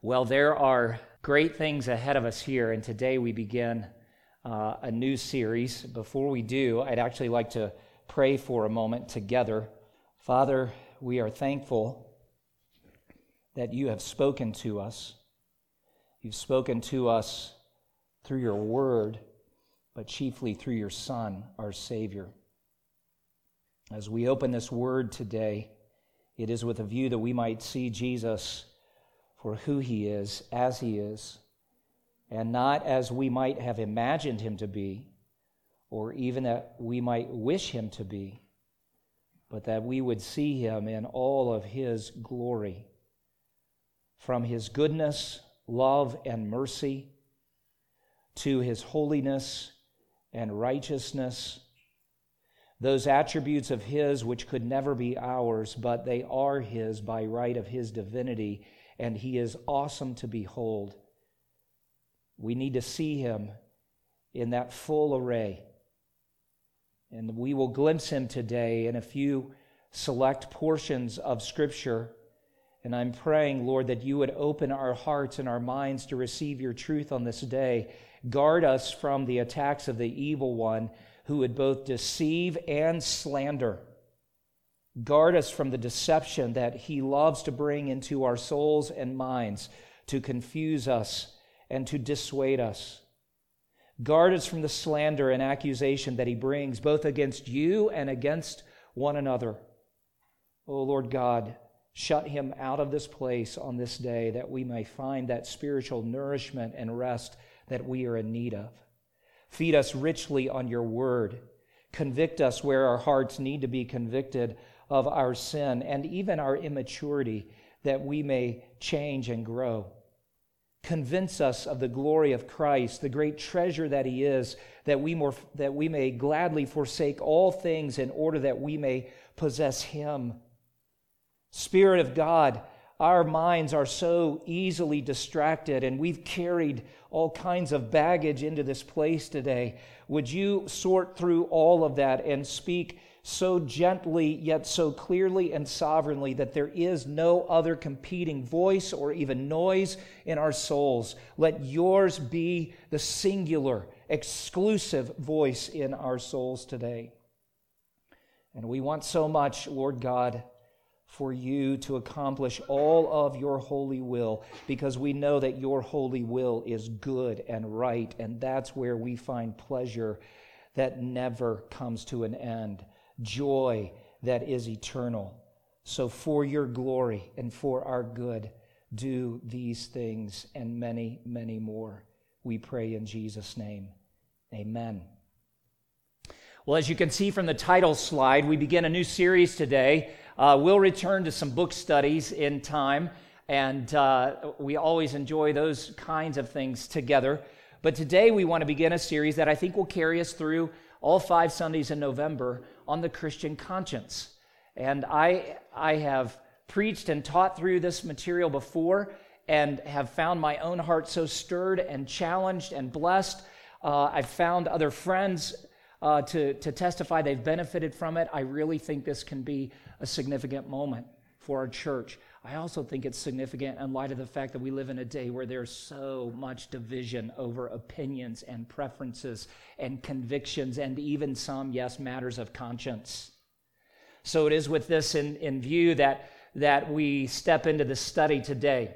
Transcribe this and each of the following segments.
Well, there are great things ahead of us here, and today we begin uh, a new series. Before we do, I'd actually like to pray for a moment together. Father, we are thankful that you have spoken to us. You've spoken to us through your word, but chiefly through your Son, our Savior. As we open this word today, it is with a view that we might see Jesus for who he is, as he is, and not as we might have imagined him to be, or even that we might wish him to be, but that we would see him in all of his glory. From his goodness, love, and mercy, to his holiness and righteousness, those attributes of his which could never be ours, but they are his by right of his divinity and he is awesome to behold. We need to see him in that full array. And we will glimpse him today in a few select portions of Scripture. And I'm praying, Lord, that you would open our hearts and our minds to receive your truth on this day. Guard us from the attacks of the evil one who would both deceive and slander. Guard us from the deception that he loves to bring into our souls and minds to confuse us and to dissuade us. Guard us from the slander and accusation that he brings both against you and against one another. Oh Lord God, shut him out of this place on this day that we may find that spiritual nourishment and rest that we are in need of. Feed us richly on your word. Convict us where our hearts need to be convicted of our sin and even our immaturity that we may change and grow. Convince us of the glory of Christ, the great treasure that He is, that we, more, that we may gladly forsake all things in order that we may possess Him. Spirit of God, our minds are so easily distracted, and we've carried all kinds of baggage into this place today. Would you sort through all of that and speak so gently yet so clearly and sovereignly that there is no other competing voice or even noise in our souls. Let yours be the singular, exclusive voice in our souls today. And we want so much, Lord God, for you to accomplish all of your holy will because we know that your holy will is good and right, and that's where we find pleasure that never comes to an end joy that is eternal. So, for your glory and for our good, do these things and many, many more. We pray in Jesus' name. Amen. Well, as you can see from the title slide, we begin a new series today. Uh, we'll return to some book studies in time, and uh, we always enjoy those kinds of things together. But today we want to begin a series that I think will carry us through all five Sundays in November on the Christian conscience. And I, I have preached and taught through this material before and have found my own heart so stirred and challenged and blessed. Uh, I've found other friends uh, to, to testify they've benefited from it. I really think this can be a significant moment for our church. I also think it's significant in light of the fact that we live in a day where there's so much division over opinions and preferences and convictions and even some, yes, matters of conscience. So it is with this in, in view that, that we step into the study today.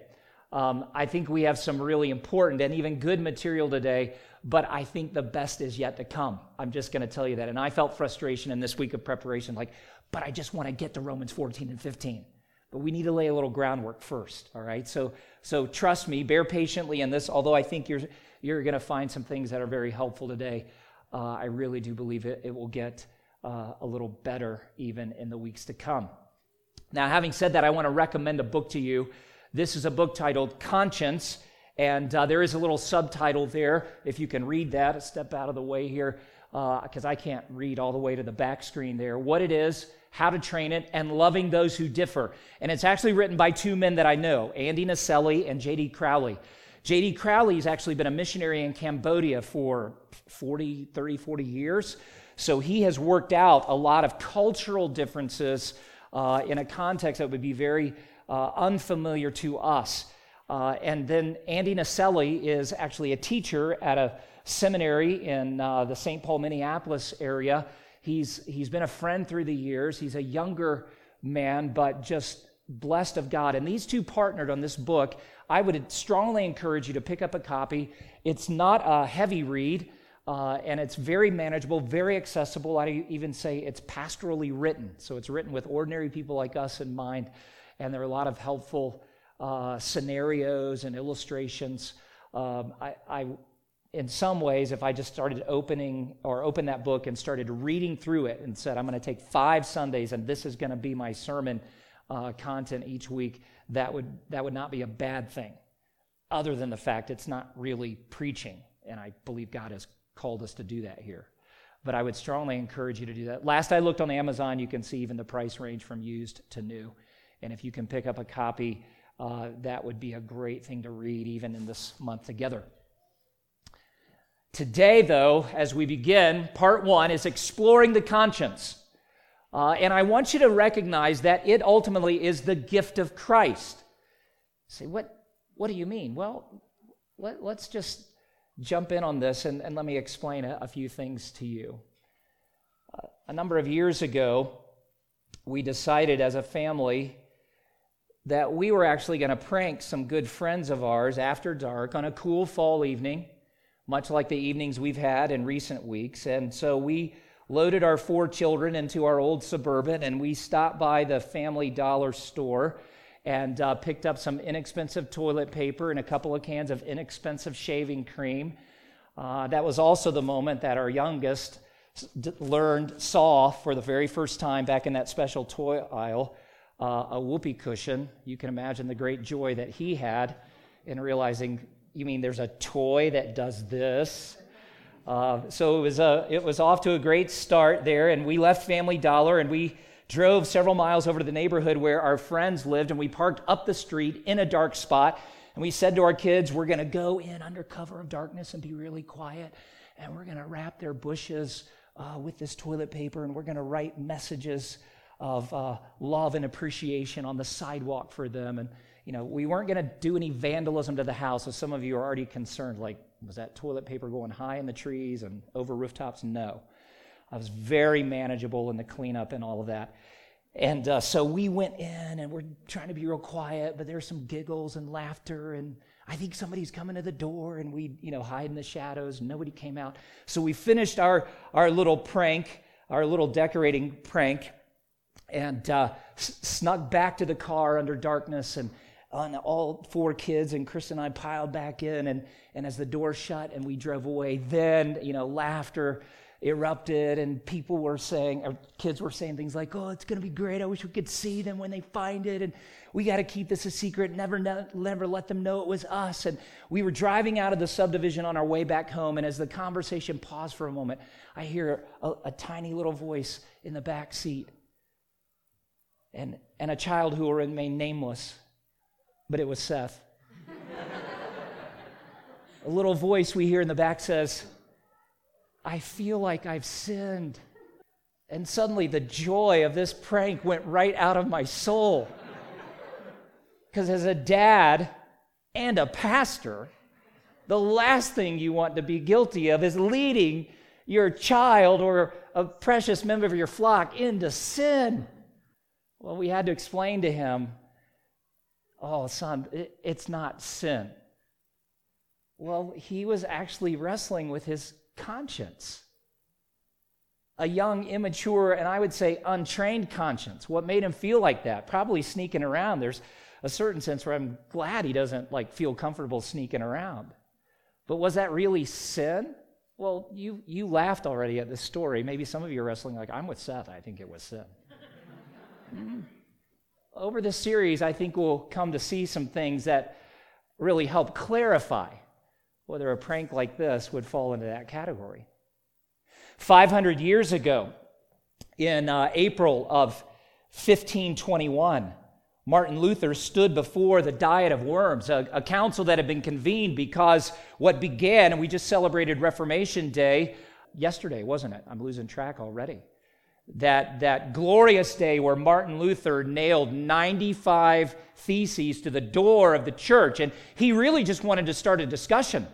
Um, I think we have some really important and even good material today, but I think the best is yet to come. I'm just going to tell you that. And I felt frustration in this week of preparation, like, but I just want to get to Romans 14 and 15 but we need to lay a little groundwork first all right? So so trust me bear patiently in this although i think you're you're going to find some things that are very helpful today. Uh, i really do believe it, it will get uh, a little better even in the weeks to come. Now having said that i want to recommend a book to you. This is a book titled conscience and uh, there is a little subtitle there. If you can read that step out of the way here because uh, i can't read all the way to the back screen there. What it is how to Train It, and Loving Those Who Differ. And it's actually written by two men that I know, Andy Naselli and J.D. Crowley. J.D. Crowley has actually been a missionary in Cambodia for 40, 30, 40 years. So he has worked out a lot of cultural differences uh, in a context that would be very uh, unfamiliar to us. Uh, and then Andy Naselli is actually a teacher at a seminary in uh, the St. Paul, Minneapolis area. He's, he's been a friend through the years. He's a younger man, but just blessed of God. And these two partnered on this book. I would strongly encourage you to pick up a copy. It's not a heavy read, uh, and it's very manageable, very accessible. I even say it's pastorally written. So it's written with ordinary people like us in mind. And there are a lot of helpful uh, scenarios and illustrations. Um, I, I, in some ways, if I just started opening or opened that book and started reading through it and said, I'm going to take five Sundays and this is going to be my sermon uh, content each week, that would, that would not be a bad thing, other than the fact it's not really preaching. And I believe God has called us to do that here. But I would strongly encourage you to do that. Last I looked on Amazon, you can see even the price range from used to new. And if you can pick up a copy, uh, that would be a great thing to read even in this month together. Today, though, as we begin, part one is exploring the conscience. Uh, and I want you to recognize that it ultimately is the gift of Christ. Say, what, what do you mean? Well, let, us just jump in on this and, and let me explain a, a few things to you. Uh, a number of years ago, we decided as a family that we were actually going to prank some good friends of ours after dark on a cool fall evening, much like the evenings we've had in recent weeks. And so we loaded our four children into our old suburban and we stopped by the family dollar store and uh, picked up some inexpensive toilet paper and a couple of cans of inexpensive shaving cream. Uh, that was also the moment that our youngest learned, saw for the very first time back in that special toy aisle, uh, a whoopee cushion. You can imagine the great joy that he had in realizing, you mean there's a toy that does this? Uh, so it was, a, it was off to a great start there, and we left Family Dollar and we drove several miles over to the neighborhood where our friends lived, and we parked up the street in a dark spot. And we said to our kids, We're going to go in under cover of darkness and be really quiet, and we're going to wrap their bushes uh, with this toilet paper, and we're going to write messages of uh, love and appreciation on the sidewalk for them. And, you know, we weren't going to do any vandalism to the house, so some of you are already concerned like, was that toilet paper going high in the trees and over rooftops? No. I was very manageable in the cleanup and all of that. And uh, so we went in and we're trying to be real quiet, but there's some giggles and laughter. And I think somebody's coming to the door and we, you know, hide in the shadows. Nobody came out. So we finished our, our little prank, our little decorating prank, and uh, s- snuck back to the car under darkness. And, and all four kids and Chris and I piled back in. And, and as the door shut and we drove away, then, you know, laughter erupted and people were saying, or kids were saying things like, oh, it's going to be great. I wish we could see them when they find it. And we got to keep this a secret. Never, never let them know it was us. And we were driving out of the subdivision on our way back home. And as the conversation paused for a moment, I hear a, a tiny little voice in the back seat. And, and a child who will remain nameless, but it was Seth. a little voice we hear in the back says, I feel like I've sinned. And suddenly the joy of this prank went right out of my soul. Because as a dad and a pastor, the last thing you want to be guilty of is leading your child or a precious member of your flock into sin. Well, we had to explain to him, oh, son, it, it's not sin. Well, he was actually wrestling with his conscience. A young, immature, and I would say untrained conscience. What made him feel like that? Probably sneaking around. There's a certain sense where I'm glad he doesn't like feel comfortable sneaking around. But was that really sin? Well, you you laughed already at this story. Maybe some of you are wrestling like I'm with Seth. I think it was sin. Mm-hmm. Over this series, I think we'll come to see some things that really help clarify whether a prank like this would fall into that category. 500 years ago, in uh, April of 1521, Martin Luther stood before the Diet of Worms, a, a, council that had been convened because what began, and we just celebrated Reformation Day yesterday, wasn't it? I'm losing track already. That, that glorious day where Martin Luther nailed 95 theses to the door of the church. And he really just wanted to start a discussion.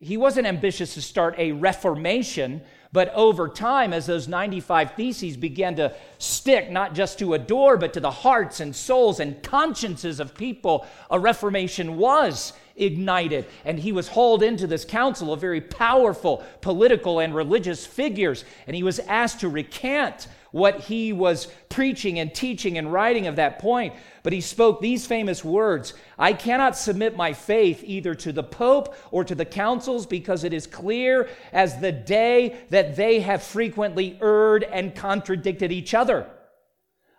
He wasn't ambitious to start a reformation, but over time, as those 95 theses began to stick not just to a door, but to the hearts and souls and consciences of people, a reformation was ignited. And he was hauled into this council of very powerful political and religious figures. And he was asked to recant what he was preaching and teaching and writing of that point. But he spoke these famous words I cannot submit my faith either to the Pope or to the councils because it is clear as the day that they have frequently erred and contradicted each other.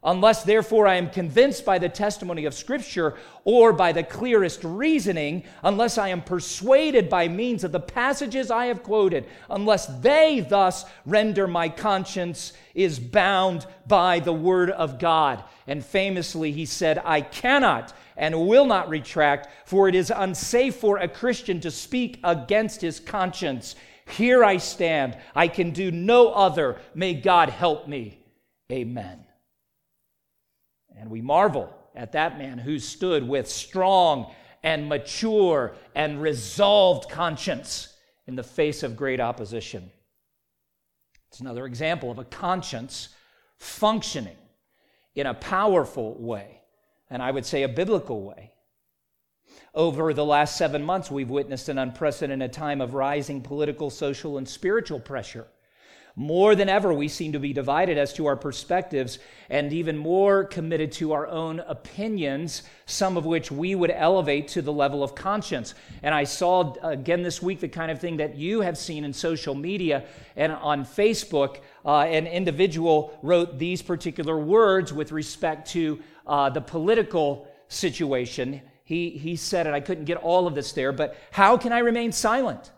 Unless, therefore, I am convinced by the testimony of Scripture or by the clearest reasoning, unless I am persuaded by means of the passages I have quoted, unless they thus render my conscience is bound by the Word of God. And famously, he said, I cannot and will not retract, for it is unsafe for a Christian to speak against his conscience. Here I stand. I can do no other. May God help me. Amen. And we marvel at that man who stood with strong and mature and resolved conscience in the face of great opposition. It's another example of a conscience functioning in a powerful way, and I would say a biblical way. Over the last seven months, we've witnessed an unprecedented time of rising political, social, and spiritual pressure more than ever, we seem to be divided as to our perspectives and even more committed to our own opinions, some of which we would elevate to the level of conscience. And I saw again this week the kind of thing that you have seen in social media and on Facebook. Uh, an individual wrote these particular words with respect to uh, the political situation. He, he said, and I couldn't get all of this there, but how can I remain silent?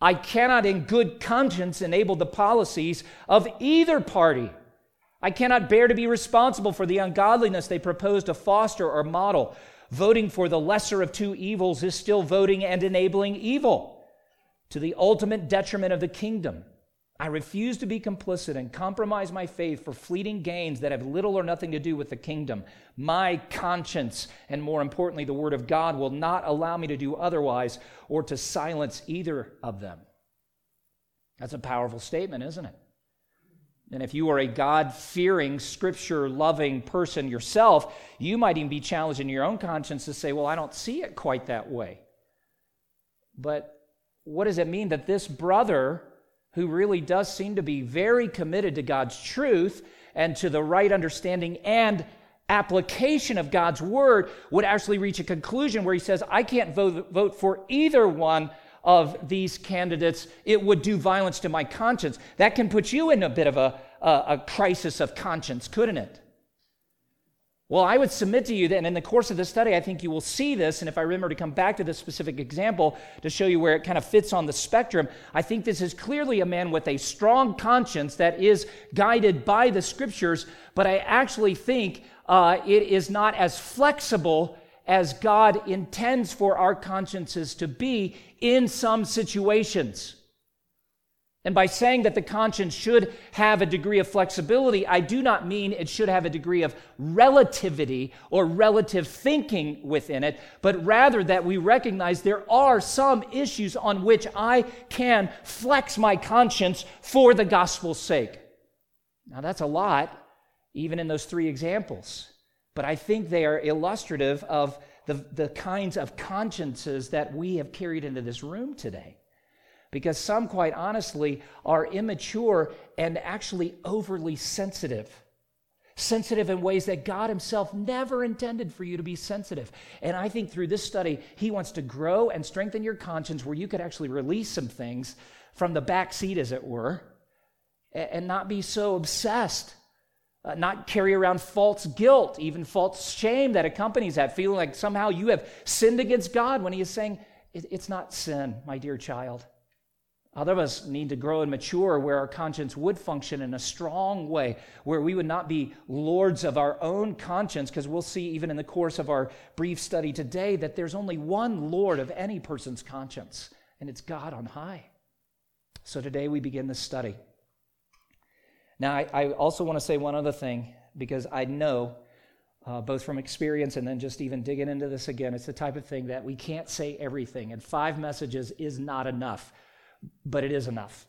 I cannot, in good conscience, enable the policies of either party. I cannot bear to be responsible for the ungodliness they propose to foster or model. Voting for the lesser of two evils is still voting and enabling evil to the ultimate detriment of the kingdom. I refuse to be complicit and compromise my faith for fleeting gains that have little or nothing to do with the kingdom. My conscience, and more importantly, the Word of God, will not allow me to do otherwise or to silence either of them. That's a powerful statement, isn't it? And if you are a God fearing, scripture loving person yourself, you might even be challenged in your own conscience to say, Well, I don't see it quite that way. But what does it mean that this brother who really does seem to be very committed to God's truth and to the right understanding and application of God's word, would actually reach a conclusion where he says, I can't vote, vote for either one of these candidates. It would do violence to my conscience. That can put you in a bit of a, a, a crisis of conscience, couldn't it? Well, I would submit to you that and in the course of this study, I think you will see this. And if I remember to come back to this specific example to show you where it kind of fits on the spectrum, I think this is clearly a man with a strong conscience that is guided by the scriptures. But I actually think uh, it is not as flexible as God intends for our consciences to be in some situations. And by saying that the conscience should have a degree of flexibility, I do not mean it should have a degree of relativity or relative thinking within it, but rather that we recognize there are some issues on which I can flex my conscience for the gospel's sake. Now, that's a lot, even in those three examples, but I think they are illustrative of the, the kinds of consciences that we have carried into this room today because some, quite honestly, are immature and actually overly sensitive. Sensitive in ways that God Himself never intended for you to be sensitive. And I think through this study, He wants to grow and strengthen your conscience where you could actually release some things from the back seat, as it were, and not be so obsessed. Uh, not carry around false guilt, even false shame that accompanies that, feeling like somehow you have sinned against God when He is saying, It's not sin, my dear child. Other of us need to grow and mature where our conscience would function in a strong way, where we would not be lords of our own conscience, because we'll see even in the course of our brief study today that there's only one Lord of any person's conscience, and it's God on high. So today we begin this study. Now, I, I also want to say one other thing because I know, uh, both from experience and then just even digging into this again, it's the type of thing that we can't say everything, and five messages is not enough, but it is enough.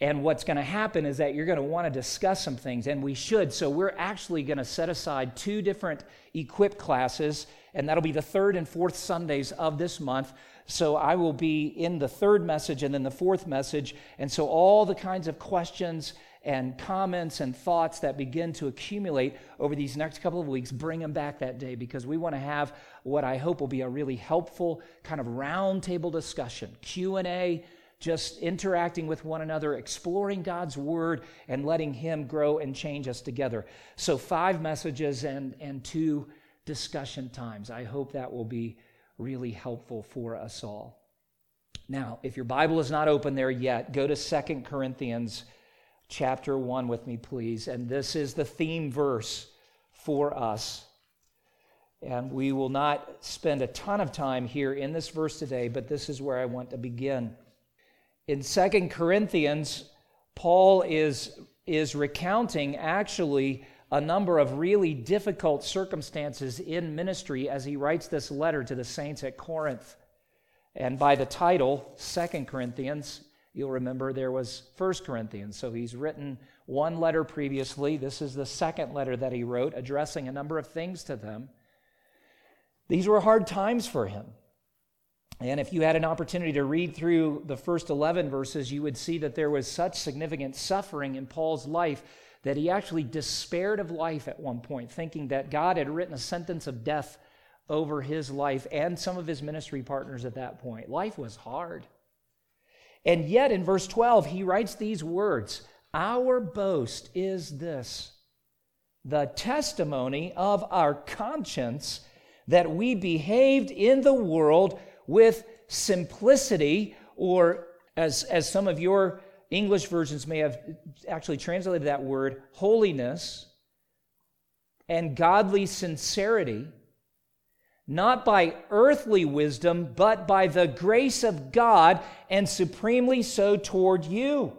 And what's going to happen is that you're going to want to discuss some things, and we should. So, we're actually going to set aside two different equip classes, and that'll be the third and fourth Sundays of this month. So, I will be in the third message and then the fourth message. And so, all the kinds of questions and comments and thoughts that begin to accumulate over these next couple of weeks, bring them back that day because we want to have what I hope will be a really helpful kind of roundtable discussion, Q&A, just interacting with one another, exploring God's word, and letting Him grow and change us together. So, five messages and, and two discussion times. I hope that will be really helpful for us all. Now, if your Bible is not open there yet, go to Second Corinthians chapter 1 with me, please. And this is the theme verse for us. And we will not spend a ton of time here in this verse today, but this is where I want to begin. In Second Corinthians, Paul is, is recounting actually a number of really difficult circumstances in ministry as he writes this letter to the saints at Corinth. And by the title, Second Corinthians, you'll remember there was First Corinthians. So he's written one letter previously. This is the second letter that he wrote, addressing a number of things to them. These were hard times for him. And if you had an opportunity to read through the first 11 verses, you would see that there was such significant suffering in Paul's life that he actually despaired of life at one point, thinking that God had written a sentence of death over his life and some of his ministry partners at that point. Life was hard. And yet, in verse 12, he writes these words Our boast is this the testimony of our conscience that we behaved in the world with simplicity, or as, as some of your English versions may have actually translated that word, holiness and godly sincerity, not by earthly wisdom, but by the grace of God, and supremely so toward you.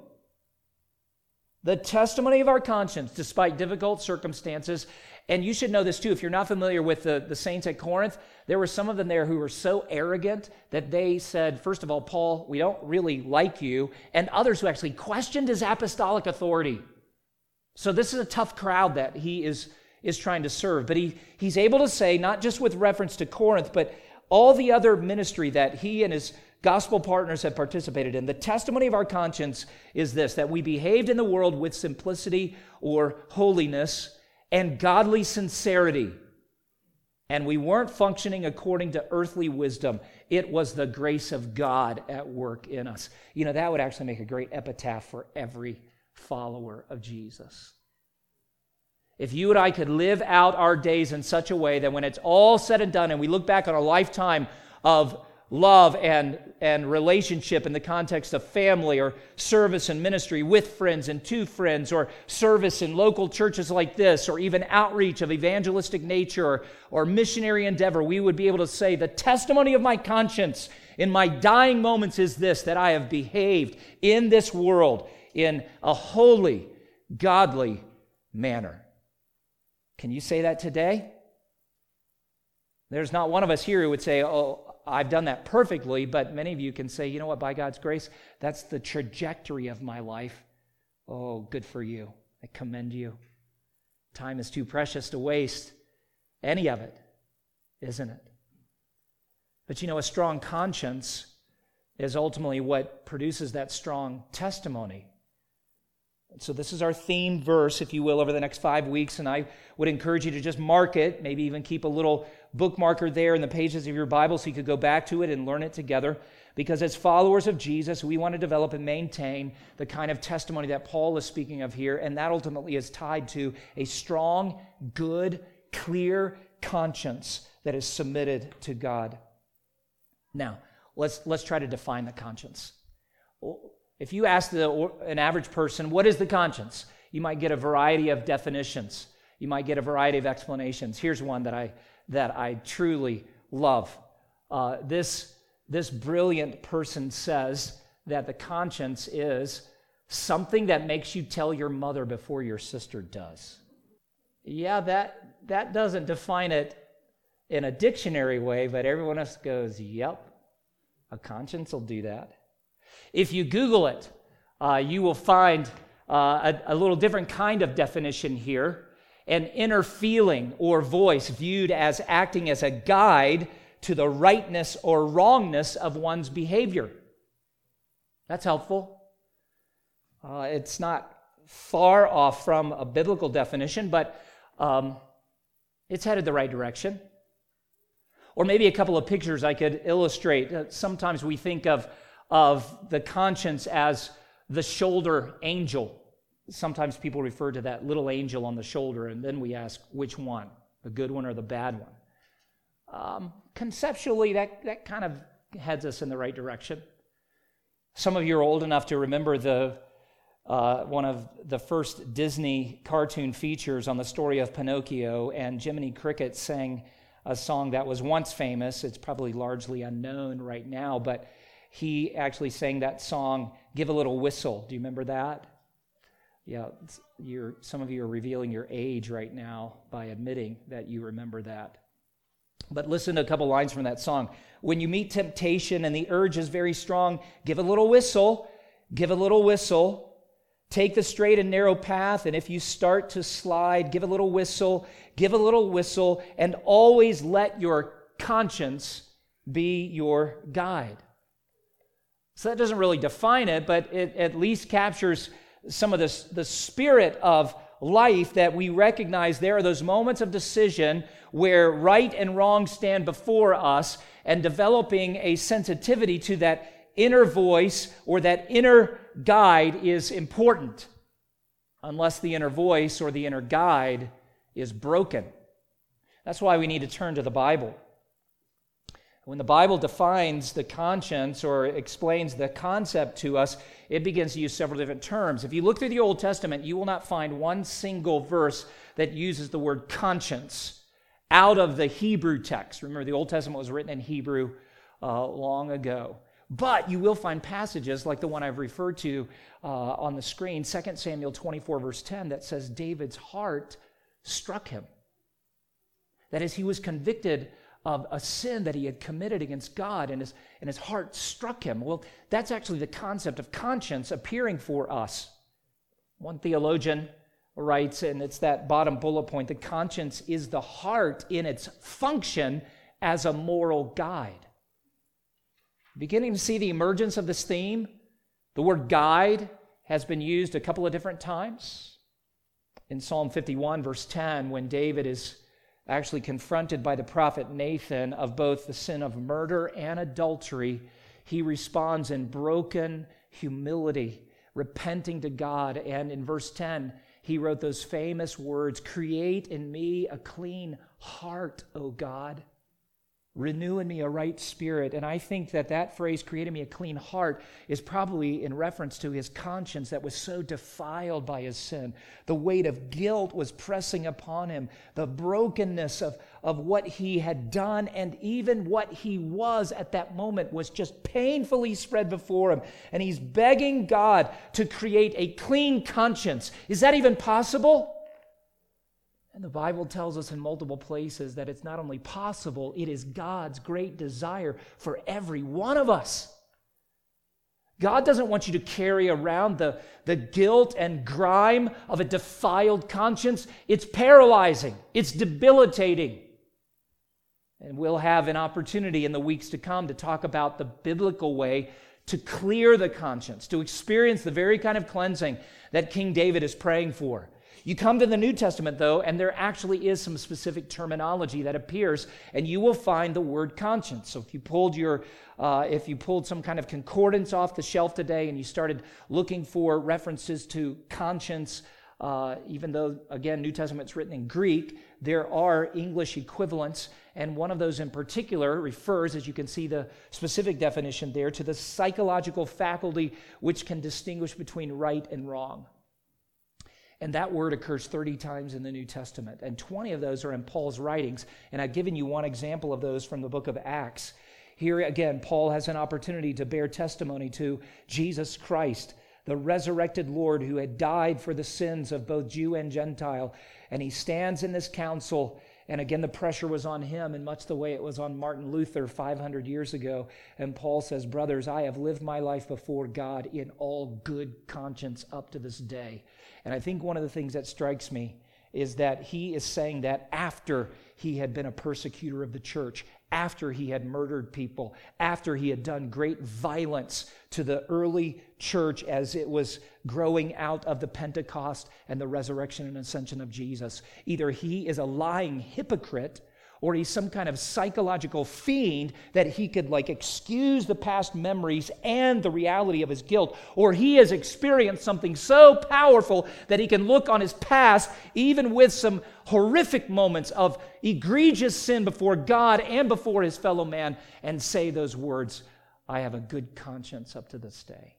The testimony of our conscience, despite difficult circumstances, and you should know this too. If you're not familiar with the, the saints at Corinth, there were some of them there who were so arrogant that they said, first of all, Paul, we don't really like you, and others who actually questioned his apostolic authority. So this is a tough crowd that he is, is trying to serve. But he, he's able to say, not just with reference to Corinth, but all the other ministry that he and his gospel partners have participated in. The testimony of our conscience is this that we behaved in the world with simplicity or holiness and godly sincerity. And we weren't functioning according to earthly wisdom. It was the grace of God at work in us. You know, that would actually make a great epitaph for every follower of Jesus. If you and I could live out our days in such a way that when it's all said and done and we look back on a lifetime of love and, and relationship in the context of family or service and ministry with friends and to friends or service in local churches like this or even outreach of evangelistic nature or, or missionary endeavor, we would be able to say, The testimony of my conscience in my dying moments is this that I have behaved in this world in a holy, godly manner. Can you say that today? There's not one of us here who would say, Oh, I've done that perfectly, but many of you can say, you know what, by God's grace, that's the trajectory of my life. Oh, good for you. I commend you. Time is too precious to waste any of it, isn't it? But you know, a strong conscience is ultimately what produces that strong testimony. So, this is our theme verse, if you will, over the next five weeks. And I would encourage you to just mark it, maybe even keep a little bookmarker there in the pages of your Bible so you could go back to it and learn it together. Because as followers of Jesus, we want to develop and maintain the kind of testimony that Paul is speaking of here. And that ultimately is tied to a strong, good, clear conscience that is submitted to God. Now, let's, let's try to define the conscience. If you ask the, an average person, what is the conscience? You might get a variety of definitions. You might get a variety of explanations. Here's one that I, that I truly love. Uh, this, this brilliant person says that the conscience is something that makes you tell your mother before your sister does. Yeah, that, that doesn't define it in a dictionary way, but everyone else goes, yep, a conscience will do that. If you Google it, uh, you will find uh, a, a little different kind of definition here an inner feeling or voice viewed as acting as a guide to the rightness or wrongness of one's behavior. That's helpful. Uh, it's not far off from a biblical definition, but um, it's headed the right direction. Or maybe a couple of pictures I could illustrate. Uh, sometimes we think of, of the conscience as the shoulder angel. Sometimes people refer to that little angel on the shoulder, and then we ask which one, the good one or the bad one. Um, conceptually, that, that kind of heads us in the right direction. Some of you are old enough to remember the, uh, one of the first Disney cartoon features on the story of Pinocchio, and Jiminy Cricket sang a song that was once famous. It's probably largely unknown right now, but he actually sang that song, Give a Little Whistle. Do you remember that? Yeah, you're, some of you are revealing your age right now by admitting that you remember that. But listen to a couple lines from that song. When you meet temptation and the urge is very strong, give a little whistle, give a little whistle. Take the straight and narrow path, and if you start to slide, give a little whistle, give a little whistle, and always let your conscience be your guide. So that doesn't really define it, but it at least captures some of this, the spirit of life that we recognize there are those moments of decision where right and wrong stand before us and developing a sensitivity to that inner voice or that inner guide is important unless the inner voice or the inner guide is broken. That's why we need to turn to the Bible. When the Bible defines the conscience or explains the concept to us, it begins to use several different terms. If you look through the Old Testament, you will not find one single verse that uses the word conscience out of the Hebrew text. Remember, the Old Testament was written in Hebrew uh, long ago. But you will find passages like the one I've referred to uh, on the screen, 2 Samuel 24, verse 10, that says David's heart struck him. That is, he was convicted of a sin that he had committed against God, and his, and his heart struck him. Well, that's actually the concept of conscience appearing for us. One theologian writes, and it's that bottom bullet point the conscience is the heart in its function as a moral guide. Beginning to see the emergence of this theme, the word guide has been used a couple of different times. In Psalm 51, verse 10, when David is actually confronted by the prophet Nathan of both the sin of murder and adultery, he responds in broken humility, repenting to God. And in verse 10, he wrote those famous words Create in me a clean heart, O God renew in me a right spirit. And I think that that phrase, creating me a clean heart, is probably in reference to his conscience that was so defiled by his sin. The weight of guilt was pressing upon him, the brokenness of, of what he had done, and even what he was at that moment was just painfully spread before him. And he's begging God to create a clean conscience. Is that even possible? And the Bible tells us in multiple places that it's not only possible, it is God's great desire for every one of us. God doesn't want you to carry around the, the guilt and grime of a defiled conscience. It's paralyzing, it's debilitating. And we'll have an opportunity in the weeks to come to talk about the biblical way to clear the conscience, to experience the very kind of cleansing that King David is praying for. You come to the New Testament, though, and there actually is some specific terminology that appears, and you will find the word conscience. So if you pulled your, uh, if you pulled some kind of concordance off the shelf today and you started looking for references to conscience, uh, even though, again, New Testament's written in Greek, there are English equivalents, and one of those in particular refers, as you can see the specific definition there, to the psychological faculty which can distinguish between right and wrong. And that word occurs 30 times in the New Testament. And 20 of those are in Paul's writings. And I've given you one example of those from the book of Acts. Here again, Paul has an opportunity to bear testimony to Jesus Christ, the resurrected Lord who had died for the sins of both Jew and Gentile. And he stands in this council. And again, the pressure was on him in much the way it was on Martin Luther 500 years ago. And Paul says, Brothers, I have lived my life before God in all good conscience up to this day. And I think one of the things that strikes me is that he is saying that after he had been a persecutor of the church, after he had murdered people, after he had done great violence to the early church as it was growing out of the Pentecost and the resurrection and ascension of Jesus. Either he is a lying hypocrite or he's some kind of psychological fiend that he could like excuse the past memories and the reality of his guilt, or he has experienced something so powerful that he can look on his past, even with some horrific moments of egregious sin before God and before his fellow man, and say those words I have a good conscience up to this day.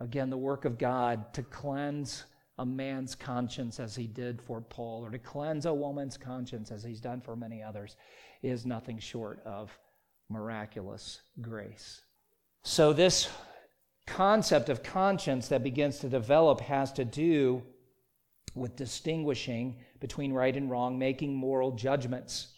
Again, the work of God to cleanse a man's conscience as he did for Paul, or to cleanse a woman's conscience as he's done for many others, is nothing short of miraculous grace. So, this concept of conscience that begins to develop has to do with distinguishing between right and wrong, making moral judgments.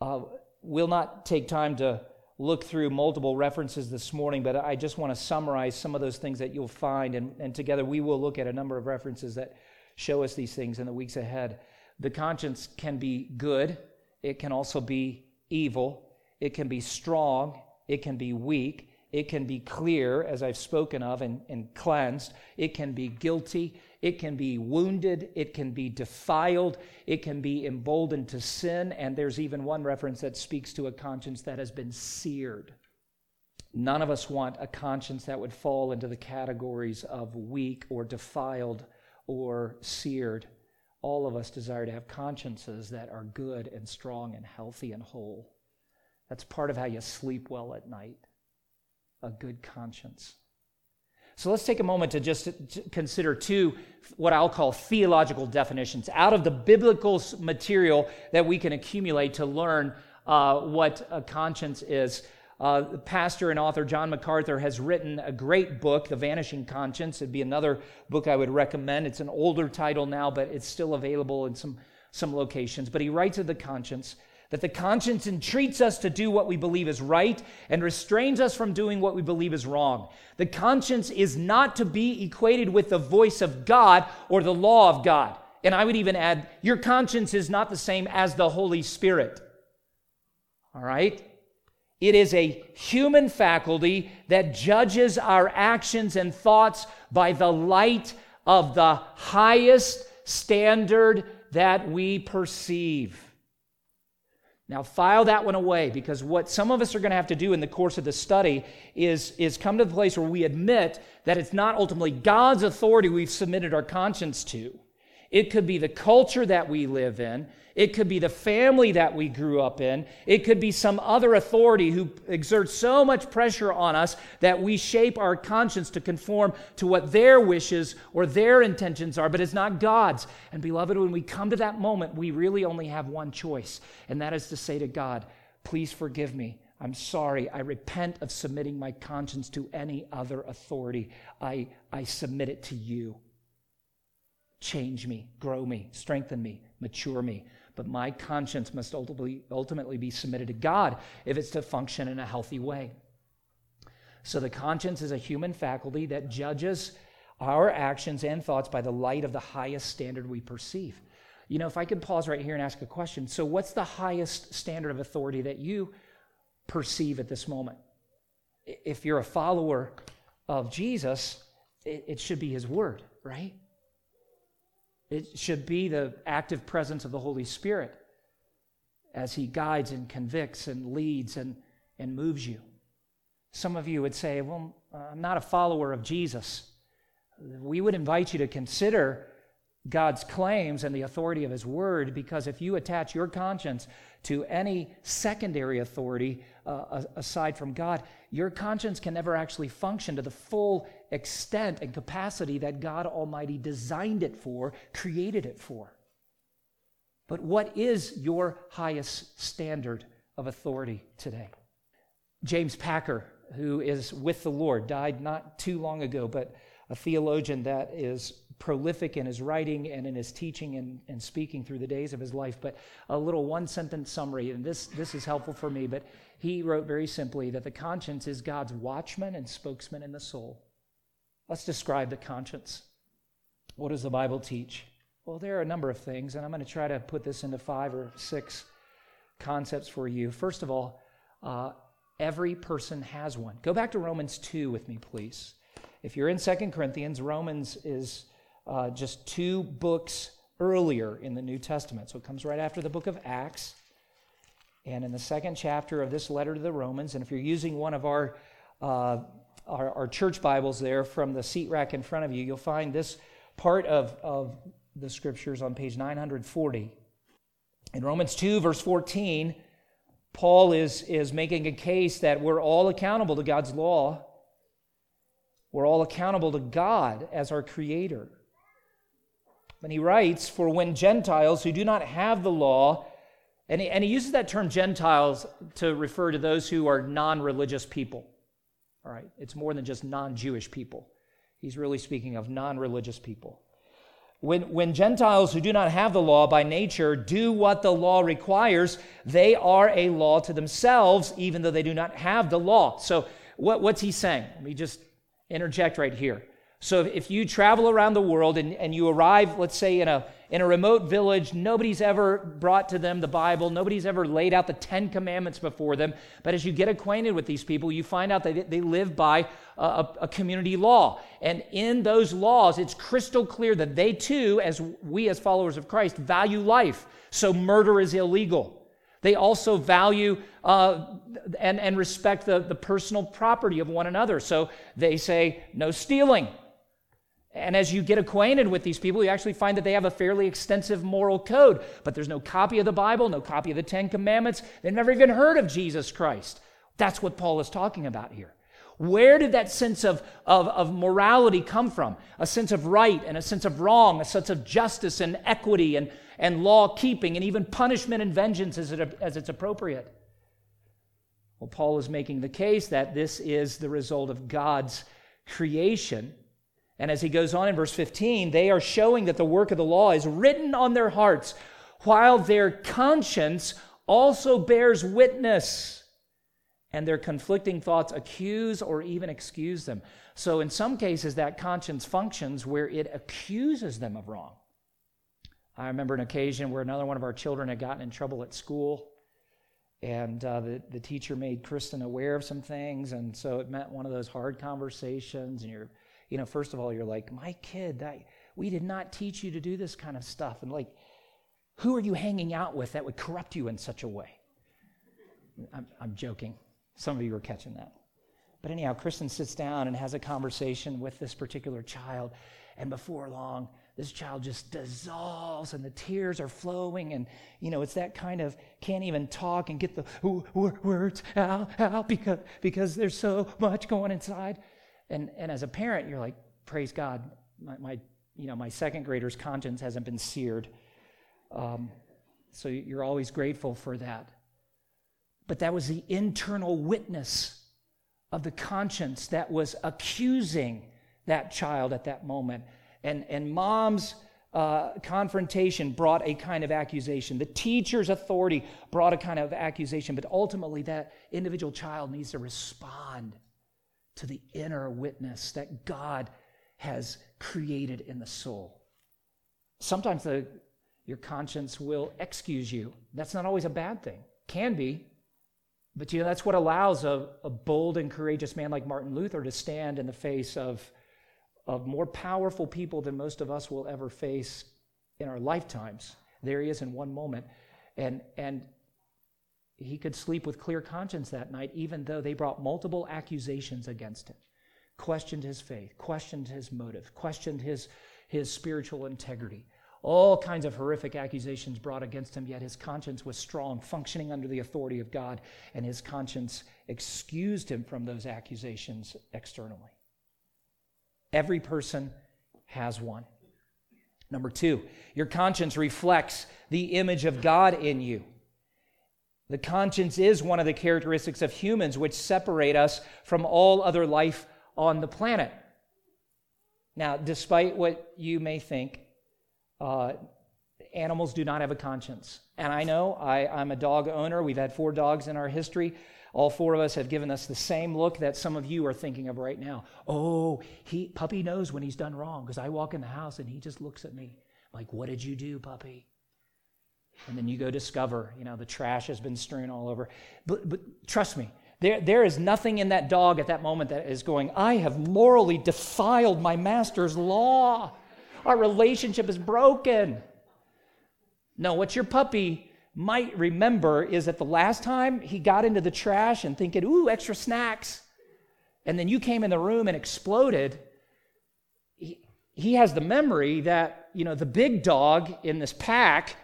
Uh, we'll not take time to look through multiple references this morning, but I just want to summarize some of those things that you'll find. And, and together we will look at a number of references that show us these things in the weeks ahead. The conscience can be good, it can also be evil, it can be strong, it can be weak, it can be clear, as I've spoken of, and, and cleansed, it can be guilty, it can be wounded, it can be defiled, it can be emboldened to sin, and there's even one reference that speaks to a conscience that has been seared. None of us want a conscience that would fall into the categories of weak or defiled or seared. All of us desire to have consciences that are good and strong and healthy and whole. That's part of how you sleep well at night. A good conscience. So let's take a moment to just consider two, what I'll call theological definitions out of the biblical material that we can accumulate to learn uh, what a conscience is. Uh, pastor and author John MacArthur has written a great book, The Vanishing Conscience. It'd be another book I would recommend. It's an older title now, but it's still available in some, some locations. But he writes of the conscience that the conscience entreats us to do what we believe is right and restrains us from doing what we believe is wrong. The conscience is not to be equated with the voice of God or the law of God. And I would even add, your conscience is not the same as the Holy Spirit. All right? It is a human faculty that judges our actions and thoughts by the light of the highest standard that we perceive. Now, file that one away because what some of us are going to have to do in the course of the study is, is come to the place where we admit that it's not ultimately God's authority we've submitted our conscience to. It could be the culture that we live in. It could be the family that we grew up in. It could be some other authority who exerts so much pressure on us that we shape our conscience to conform to what their wishes or their intentions are, but it's not God's. And beloved, when we come to that moment, we really only have one choice, and that is to say to God, Please forgive me. I'm sorry. I repent of submitting my conscience to any other authority. I, I submit it to you. Change me, grow me, strengthen me, mature me but my conscience must ultimately, ultimately be submitted to God if it's to function in a healthy way. So the conscience is a human faculty that judges our actions and thoughts by the light of the highest standard we perceive. You know, if I could pause right here and ask a question. So, what's the highest standard of authority that you perceive at this moment? If you're a follower of Jesus, it, it should be his word, right? It should be the active presence of the Holy Spirit as He guides and convicts and leads and, and moves you. Some of you would say, Well, I'm not a follower of Jesus. We would invite you to consider God's claims and the authority of His Word because if you attach your conscience to any secondary authority uh, aside from God, your conscience can never actually function to the full extent and capacity that God Almighty designed it for, created it for. But what is your highest standard of authority today? James Packer, who is with the Lord, died not too long ago, but a theologian that is prolific in his writing and in his teaching and, and speaking through the days of his life. But a little one sentence summary, and this, this is helpful for me, but he wrote very simply that the conscience is God's watchman and spokesman in the soul. Let's describe the conscience. What does the Bible teach? Well, there are a number of things, and I'm going to try to put this into five or six concepts for you. First of all, uh, every person has one. Go back to Romans 2 with me, please. If you're in Second Corinthians, Romans is uh, just two books earlier in the New Testament. So it comes right after the book of Acts. And in the second chapter of this letter to the Romans, and if you're using one of our, uh, our, our, church Bibles there from the seat rack in front of you, you'll find this part of, of the scriptures on page 940. In Romans 2, verse 14, Paul is, is making a case that we're all accountable to God's law. We're all accountable to God as our creator. And he writes, For when Gentiles who do not have the law, and he, and he uses that term Gentiles to refer to those who are non religious people. All right, it's more than just non Jewish people. He's really speaking of non religious people. When, when Gentiles who do not have the law by nature do what the law requires, they are a law to themselves, even though they do not have the law. So, what, what's he saying? Let me just interject right here. So if you travel around the world and, and you arrive, let's say, in a, in a remote village, nobody's ever brought to them the Bible, nobody's ever laid out the Ten Commandments before them. But as you get acquainted with these people, you find out that they live by a, a community law. And in those laws, it's crystal clear that they too, as we as followers of Christ, value life. So murder is illegal. They also value uh, and, and respect the, the personal property of one another. So they say no stealing, and as you get acquainted with these people, you actually find that they have a fairly extensive moral code, but there's no copy of the Bible, no copy of the Ten Commandments. They've never even heard of Jesus Christ. That's what Paul is talking about here. Where did that sense of, of, of morality come from? A sense of right and a sense of wrong, a sense of justice and equity and, and law keeping, and even punishment and vengeance as, it, as it's appropriate. Well, Paul is making the case that this is the result of God's creation and as he goes on in verse 15, they are showing that the work of the law is written on their hearts, while their conscience also bears witness, and their conflicting thoughts accuse or even excuse them. So, in some cases, that conscience functions where it accuses them of wrong. I remember an occasion where another one of our children had gotten in trouble at school, and uh, the, the teacher made Kristen aware of some things, and so it meant one of those hard conversations, and you're you know, first of all, you're like, my kid, that, we did not teach you to do this kind of stuff. And like, who are you hanging out with that would corrupt you in such a way? I'm, I'm joking. Some of you are catching that. But anyhow, Kristen sits down and has a conversation with this particular child. And before long, this child just dissolves and the tears are flowing. And, you know, it's that kind of can't even talk and get the words out, out because, because there's so much going inside. And, and as a parent, you're like, praise God, my, my you know, my second grader's conscience hasn't been seared. Um, so you're always grateful for that. But that was the internal witness of the conscience that was accusing that child at that moment. And, and mom's uh, confrontation brought a kind of accusation. The teacher's authority brought a kind of accusation. But ultimately, that individual child needs to respond to the inner witness that God has created in the soul. Sometimes the, your conscience will excuse you. That's not always a bad thing. Can be. But you know, that's what allows a, a bold and courageous man like Martin Luther to stand in the face of, of more powerful people than most of us will ever face in our lifetimes. There he is in one moment. And, and he could sleep with clear conscience that night, even though they brought multiple accusations against him, questioned his faith, questioned his motive, questioned his, his spiritual integrity. All kinds of horrific accusations brought against him, yet his conscience was strong, functioning under the authority of God, and his conscience excused him from those accusations externally. Every person has one. Number two, your conscience reflects the image of God in you. The conscience is one of the characteristics of humans which separate us from all other life on the planet. Now, despite what you may think, uh, animals do not have a conscience. And I know I, I'm a dog owner. We've had four dogs in our history. All four of us have given us the same look that some of you are thinking of right now. Oh, he puppy knows when he's done wrong because I walk in the house and he just looks at me like, "What did you do, puppy?" And then you go discover, you know, the trash has been strewn all over. But, but trust me, there, there is nothing in that dog at that moment that is going, I have morally defiled my master's law. Our relationship is broken. No, what your puppy might remember is that the last time he got into the trash and thinking, ooh, extra snacks, and then you came in the room and exploded, he, he has the memory that, you know, the big dog in this pack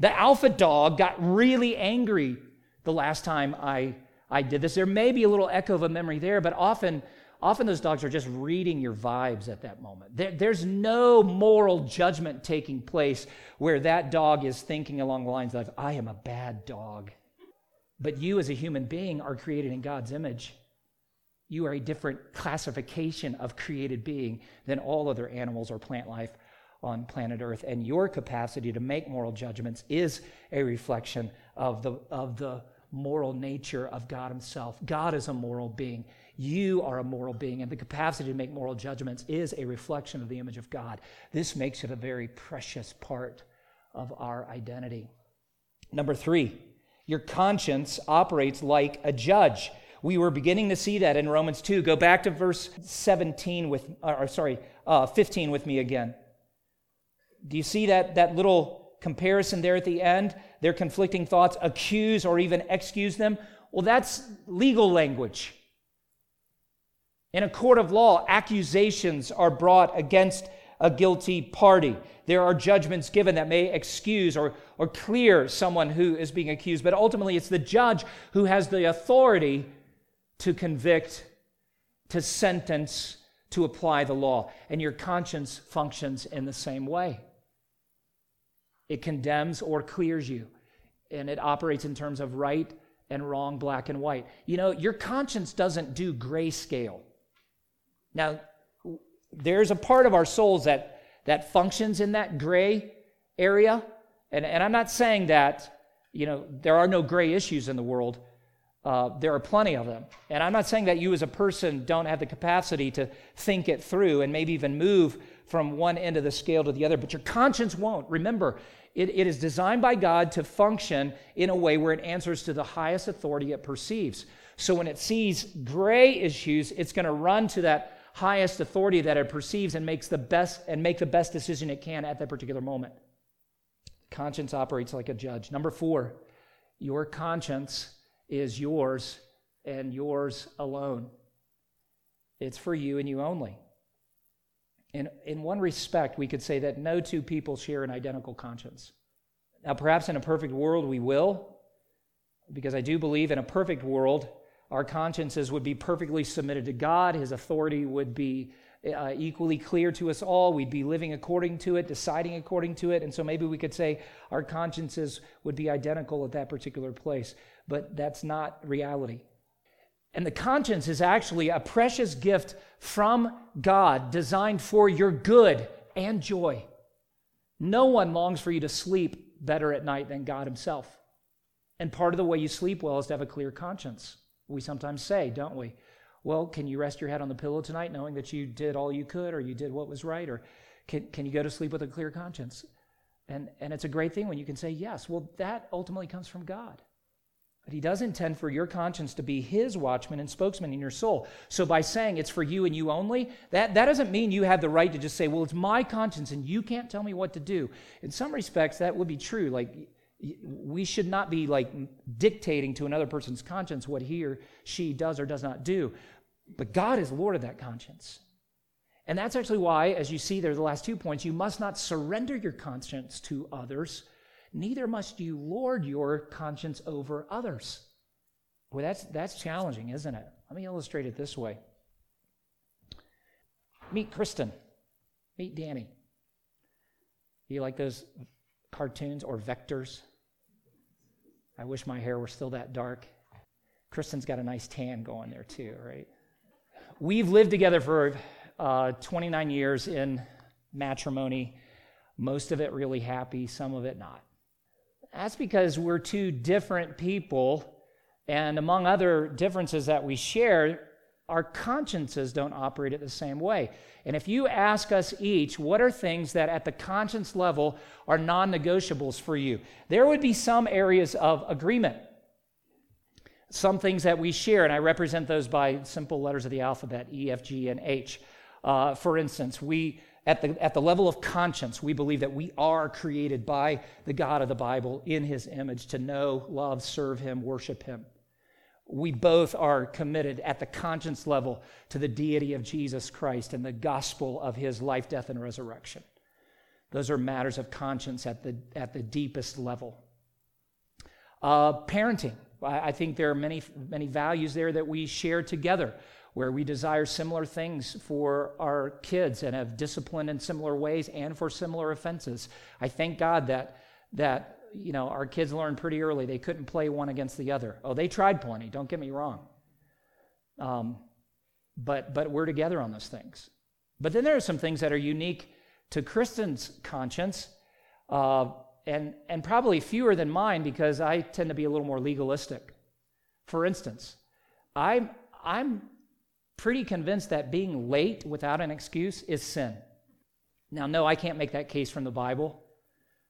the alpha dog got really angry the last time I, I did this. There may be a little echo of a memory there, but often, often those dogs are just reading your vibes at that moment. There, there's no moral judgment taking place where that dog is thinking along the lines of, I am a bad dog. But you, as a human being, are created in God's image. You are a different classification of created being than all other animals or plant life on planet Earth. And your capacity to make moral judgments is a reflection of the, of the moral nature of God Himself. God is a moral being. You are a moral being, and the capacity to make moral judgments is a reflection of the image of God. This makes it a very precious part of our identity. Number three, your conscience operates like a judge. We were beginning to see that in Romans 2. Go back to verse 17 with, or sorry, uh, 15 with me again. Do you see that, that little comparison there at the end? Their conflicting thoughts accuse or even excuse them. Well, that's legal language. In a court of law, accusations are brought against a guilty party. There are judgments given that may excuse or, or clear someone who is being accused, but ultimately it's the judge who has the authority to convict, to sentence, to apply the law. And your conscience functions in the same way. It condemns or clears you, and it operates in terms of right and wrong, black and white. You know, your conscience doesn't do grayscale. Now, there's a part of our souls that, that functions in that gray area. And, and I'm not saying that, you know, there are no gray issues in the world. Uh, there are plenty of them. And I'm not saying that you as a person don't have the capacity to think it through and maybe even move from one end of the scale to the other, but your conscience won't. Remember, it, it is designed by God to function in a way where it answers to the highest authority it perceives. So when it sees gray issues, it's going to run to that highest authority that it perceives and makes the best and make the best decision it can at that particular moment. Conscience operates like a judge. Number four, your conscience is yours and yours alone. It's for you and you only. In, in one respect, we could say that no two people share an identical conscience. Now, perhaps in a perfect world, we will, because I do believe in a perfect world, our consciences would be perfectly submitted to God. His authority would be uh, equally clear to us all. We'd be living according to it, deciding according to it. And so maybe we could say our consciences would be identical at that particular place. But that's not reality. And the conscience is actually a precious gift from God designed for your good and joy. No one longs for you to sleep better at night than God Himself. And part of the way you sleep well is to have a clear conscience. We sometimes say, don't we? Well, can you rest your head on the pillow tonight knowing that you did all you could or you did what was right? Or can, can you go to sleep with a clear conscience? And, and it's a great thing when you can say yes. Well, that ultimately comes from God. But he does intend for your conscience to be his watchman and spokesman in your soul. So by saying it's for you and you only, that, that doesn't mean you have the right to just say, well, it's my conscience and you can't tell me what to do. In some respects, that would be true. Like, we should not be like dictating to another person's conscience what he or she does or does not do. But God is Lord of that conscience. And that's actually why, as you see there, the last two points, you must not surrender your conscience to others neither must you lord your conscience over others. Well, that's, that's challenging, isn't it? Let me illustrate it this way. Meet Kristen. Meet Danny. Do You like those cartoons or vectors? I wish my hair were still that dark. Kristen's got a nice tan going there too, right? We've lived together for uh, 29 years in matrimony, most of it really happy, some of it not. That's because we're two different people, and among other differences that we share, our consciences don't operate it the same way. And if you ask us each, what are things that at the conscience level are non negotiables for you? There would be some areas of agreement, some things that we share, and I represent those by simple letters of the alphabet E, F, G, and H. Uh, for instance, we at the, at the level of conscience, we believe that we are created by the God of the Bible in his image to know, love, serve him, worship him. We both are committed at the conscience level to the deity of Jesus Christ and the gospel of his life, death, and resurrection. Those are matters of conscience at the, at the deepest level. Uh, parenting. I, I think there are many, many values there that we share together where we desire similar things for our kids and have discipline in similar ways and for similar offenses. I thank God that that you know our kids learned pretty early they couldn't play one against the other. Oh, they tried plenty. Don't get me wrong. Um, but but we're together on those things. But then there are some things that are unique to Kristen's conscience, uh, and and probably fewer than mine because I tend to be a little more legalistic. For instance, I'm I'm pretty convinced that being late without an excuse is sin. Now, no, I can't make that case from the Bible,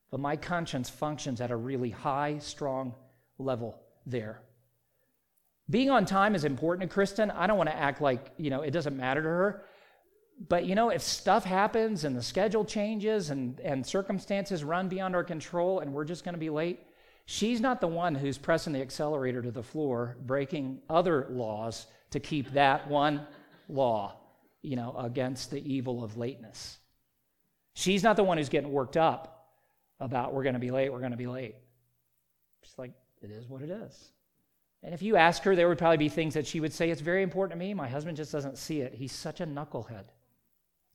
but my conscience functions at a really high, strong level there. Being on time is important to Kristen. I don't want to act like, you know, it doesn't matter to her. But, you know, if stuff happens and the schedule changes and, and circumstances run beyond our control and we're just going to be late, she's not the one who's pressing the accelerator to the floor, breaking other laws to keep that one law, you know, against the evil of lateness. She's not the one who's getting worked up about we're going to be late, we're going to be late. She's like, it is what it is. And if you ask her, there would probably be things that she would say, it's very important to me. My husband just doesn't see it. He's such a knucklehead.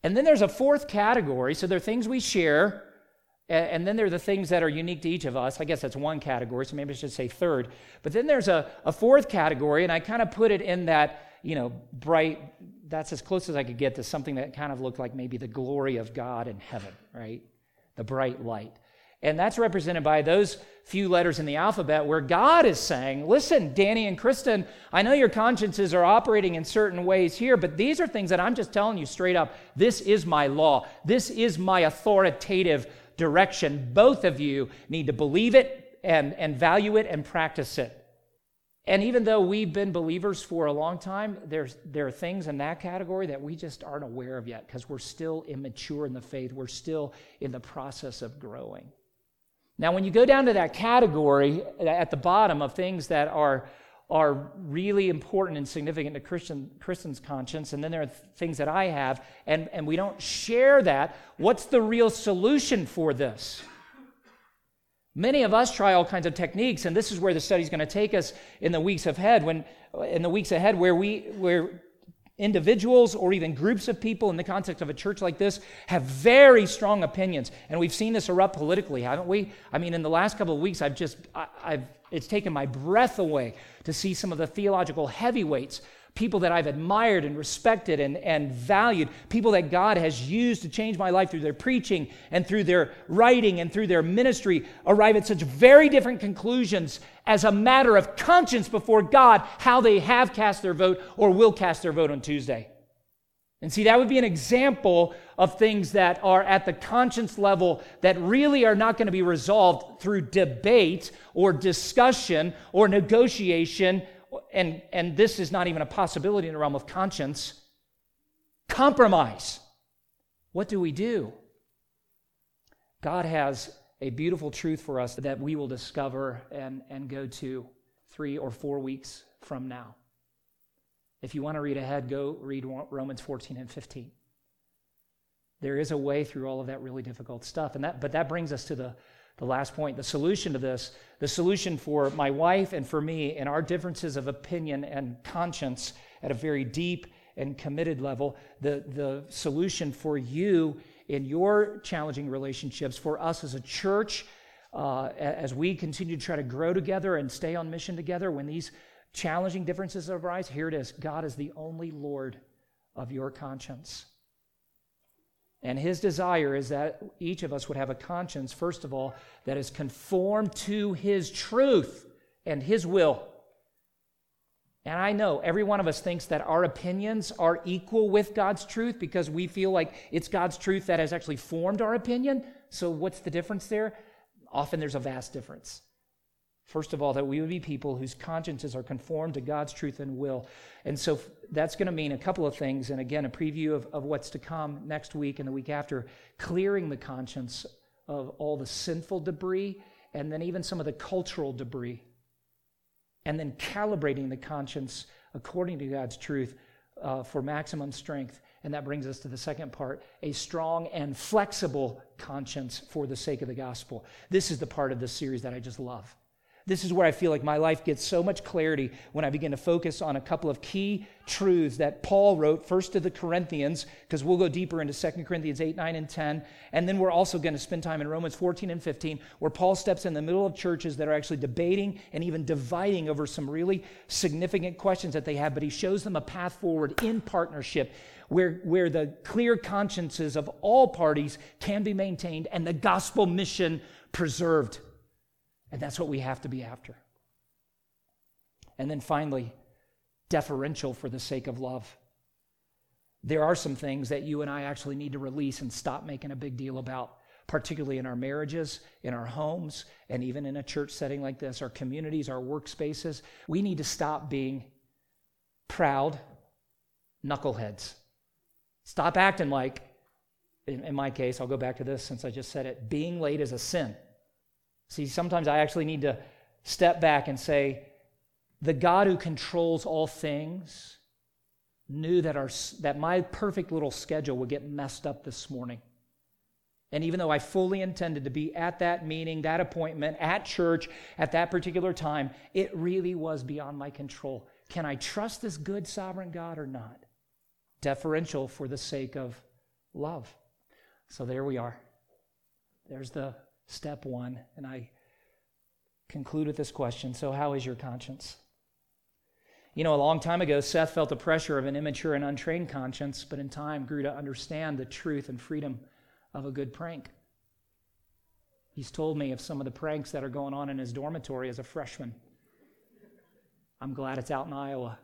And then there's a fourth category. So there are things we share, and then there are the things that are unique to each of us. I guess that's one category, so maybe I should say third. But then there's a, a fourth category, and I kind of put it in that, you know, bright, that's as close as I could get to something that kind of looked like maybe the glory of God in heaven, right? The bright light. And that's represented by those few letters in the alphabet where God is saying, Listen, Danny and Kristen, I know your consciences are operating in certain ways here, but these are things that I'm just telling you straight up. This is my law. This is my authoritative direction. Both of you need to believe it and, and value it and practice it. And even though we've been believers for a long time, there's, there are things in that category that we just aren't aware of yet because we're still immature in the faith. We're still in the process of growing. Now, when you go down to that category at the bottom of things that are are really important and significant to Christian, Kristen's conscience, and then there are things that I have, and, and we don't share that. What's the real solution for this? Many of us try all kinds of techniques, and this is where the study is going to take us in the weeks ahead. When in the weeks ahead, where we where individuals or even groups of people in the context of a church like this have very strong opinions, and we've seen this erupt politically, haven't we? I mean, in the last couple of weeks, I've just I, I've it's taken my breath away to see some of the theological heavyweights, people that I've admired and respected and, and valued, people that God has used to change my life through their preaching and through their writing and through their ministry, arrive at such very different conclusions as a matter of conscience before God how they have cast their vote or will cast their vote on Tuesday. And see, that would be an example of things that are at the conscience level that really are not going to be resolved through debate or discussion or negotiation. And, and this is not even a possibility in the realm of conscience. Compromise. What do we do? God has a beautiful truth for us that we will discover and, and go to three or four weeks from now. If you want to read ahead, go read Romans 14 and 15. There is a way through all of that really difficult stuff. And that, but that brings us to the, the last point. The solution to this, the solution for my wife and for me and our differences of opinion and conscience at a very deep and committed level, the, the solution for you in your challenging relationships, for us as a church, uh, as we continue to try to grow together and stay on mission together, when these challenging differences arise, here it is God is the only Lord of your conscience. And his desire is that each of us would have a conscience, first of all, that is conformed to his truth and his will. And I know every one of us thinks that our opinions are equal with God's truth because we feel like it's God's truth that has actually formed our opinion. So, what's the difference there? Often there's a vast difference. First of all, that we would be people whose consciences are conformed to God's truth and will. And so that's going to mean a couple of things. And again, a preview of, of what's to come next week and the week after clearing the conscience of all the sinful debris and then even some of the cultural debris. And then calibrating the conscience according to God's truth uh, for maximum strength. And that brings us to the second part a strong and flexible conscience for the sake of the gospel. This is the part of this series that I just love. This is where I feel like my life gets so much clarity when I begin to focus on a couple of key truths that Paul wrote first to the Corinthians, because we'll go deeper into 2 Corinthians 8, 9, and 10. And then we're also going to spend time in Romans 14 and 15, where Paul steps in the middle of churches that are actually debating and even dividing over some really significant questions that they have, but he shows them a path forward in partnership where, where the clear consciences of all parties can be maintained and the gospel mission preserved. And that's what we have to be after. And then finally, deferential for the sake of love. There are some things that you and I actually need to release and stop making a big deal about, particularly in our marriages, in our homes, and even in a church setting like this, our communities, our workspaces. We need to stop being proud knuckleheads. Stop acting like, in, my case, I'll go back to this since I just said it, being late is a sin. See, sometimes I actually need to step back and say, the God who controls all things knew that, our, that my perfect little schedule would get messed up this morning. And even though I fully intended to be at that meeting, that appointment, at church, at that particular time, it really was beyond my control. Can I trust this good sovereign God or not? Deferential for the sake of love. So there we are. There's the step one. And I conclude with this question So, how is your conscience? You know, a long time ago, Seth felt the pressure of an immature and untrained conscience, but in time grew to understand the truth and freedom of a good prank. He's told me of some of the pranks that are going on in his dormitory as a freshman. I'm glad it's out in Iowa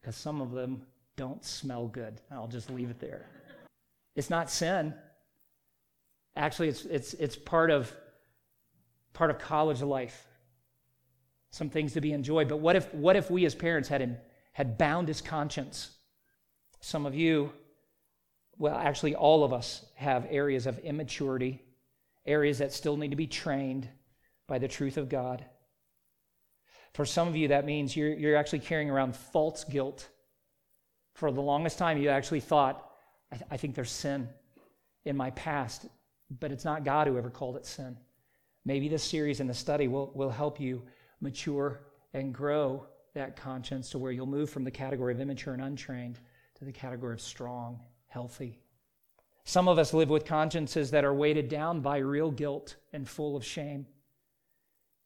because some of them don't smell good. I'll just leave it there. It's not sin, Actually, it's, it's, it's part, of, part of college life. Some things to be enjoyed. But what if, what if we as parents had, had bound his conscience? Some of you, well, actually, all of us have areas of immaturity, areas that still need to be trained by the truth of God. For some of you, that means you're, you're actually carrying around false guilt. For the longest time, you actually thought, I, th- I think there's sin in my past but it's not God who ever called it sin. Maybe this series and the study will, will help you mature and grow that conscience to where you'll move from the category of immature and untrained to the category of strong, healthy. Some of us live with consciences that are weighted down by real guilt and full of shame.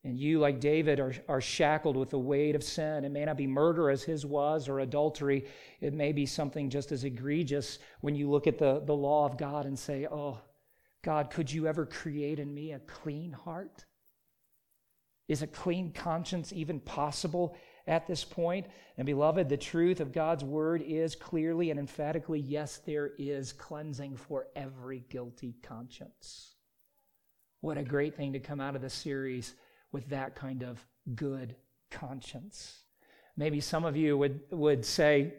And you, like David, are, are shackled with the weight of sin. It may not be murder as his was or adultery. It may be something just as egregious when you look at the, the law of God and say, oh, God, could you ever create in me a clean heart? Is a clean conscience even possible at this point? And beloved, the truth of God's word is clearly and emphatically yes, there is cleansing for every guilty conscience. What a great thing to come out of the series with that kind of good conscience. Maybe some of you would, would say,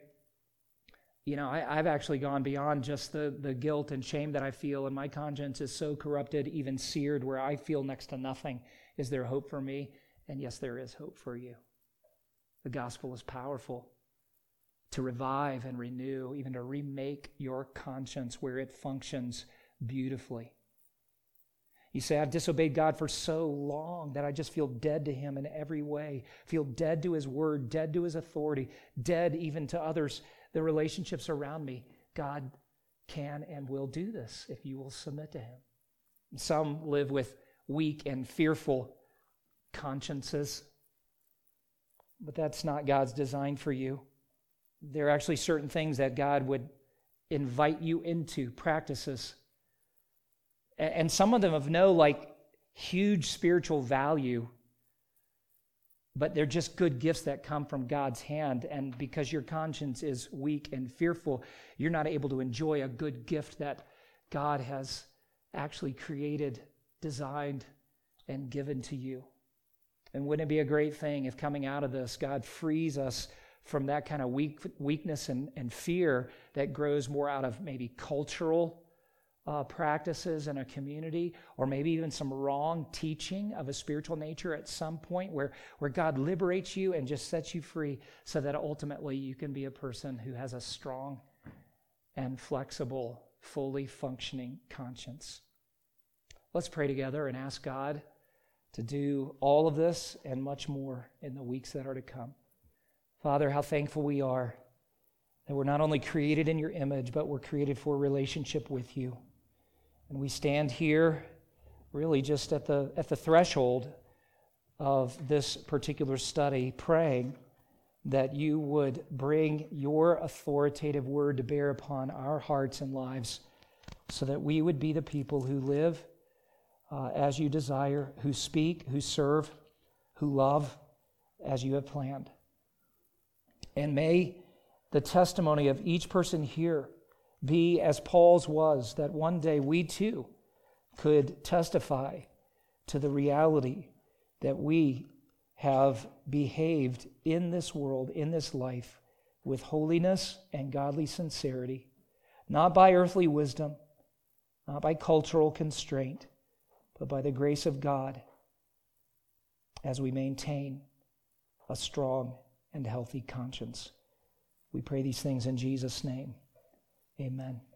you know, I, have actually gone beyond just the, the guilt and shame that I feel, and my conscience is so corrupted, even seared, where I feel next to nothing. Is there hope for me? And yes, there is hope for you. The gospel is powerful to revive and renew, even to remake your conscience where it functions beautifully. You say, I've disobeyed God for so long that I just feel dead to Him in every way, feel dead to His word, dead to His authority, dead even to others the relationships around me, God can and will do this if you will submit to Him. Some live with, weak and fearful consciences. But that's not God's design for you. There are actually certain things that God would invite you into, practices. And some of them have no like huge spiritual value, but they're just good gifts that come from God's hand. And because your conscience is weak and fearful, you're not able to enjoy a good gift that God has actually created, designed, and given to you. And wouldn't it be a great thing if coming out of this, God frees us from that kind of weak, weakness and, and fear that grows more out of maybe cultural uh, practices in a community, or maybe even some wrong teaching of a spiritual nature at some point where, where God liberates you and just sets you free so that ultimately you can be a person who has a strong and flexible, fully functioning conscience. Let's pray together and ask God to do all of this and much more in the weeks that are to come. Father, how thankful we are that we're not only created in your image, but we're created for a relationship with you. And we stand here really just at the, at the threshold of this particular study, praying that you would bring your authoritative word to bear upon our hearts and lives so that we would be the people who live uh, as you desire, who speak, who serve, who love as you have planned. And may the testimony of each person here be as Paul's was, that one day we too could testify to the reality that we have behaved in this world, in this life, with holiness and godly sincerity, not by earthly wisdom, not by cultural constraint, but by the grace of God as we maintain a strong and healthy conscience. We pray these things in Jesus' name. Amen.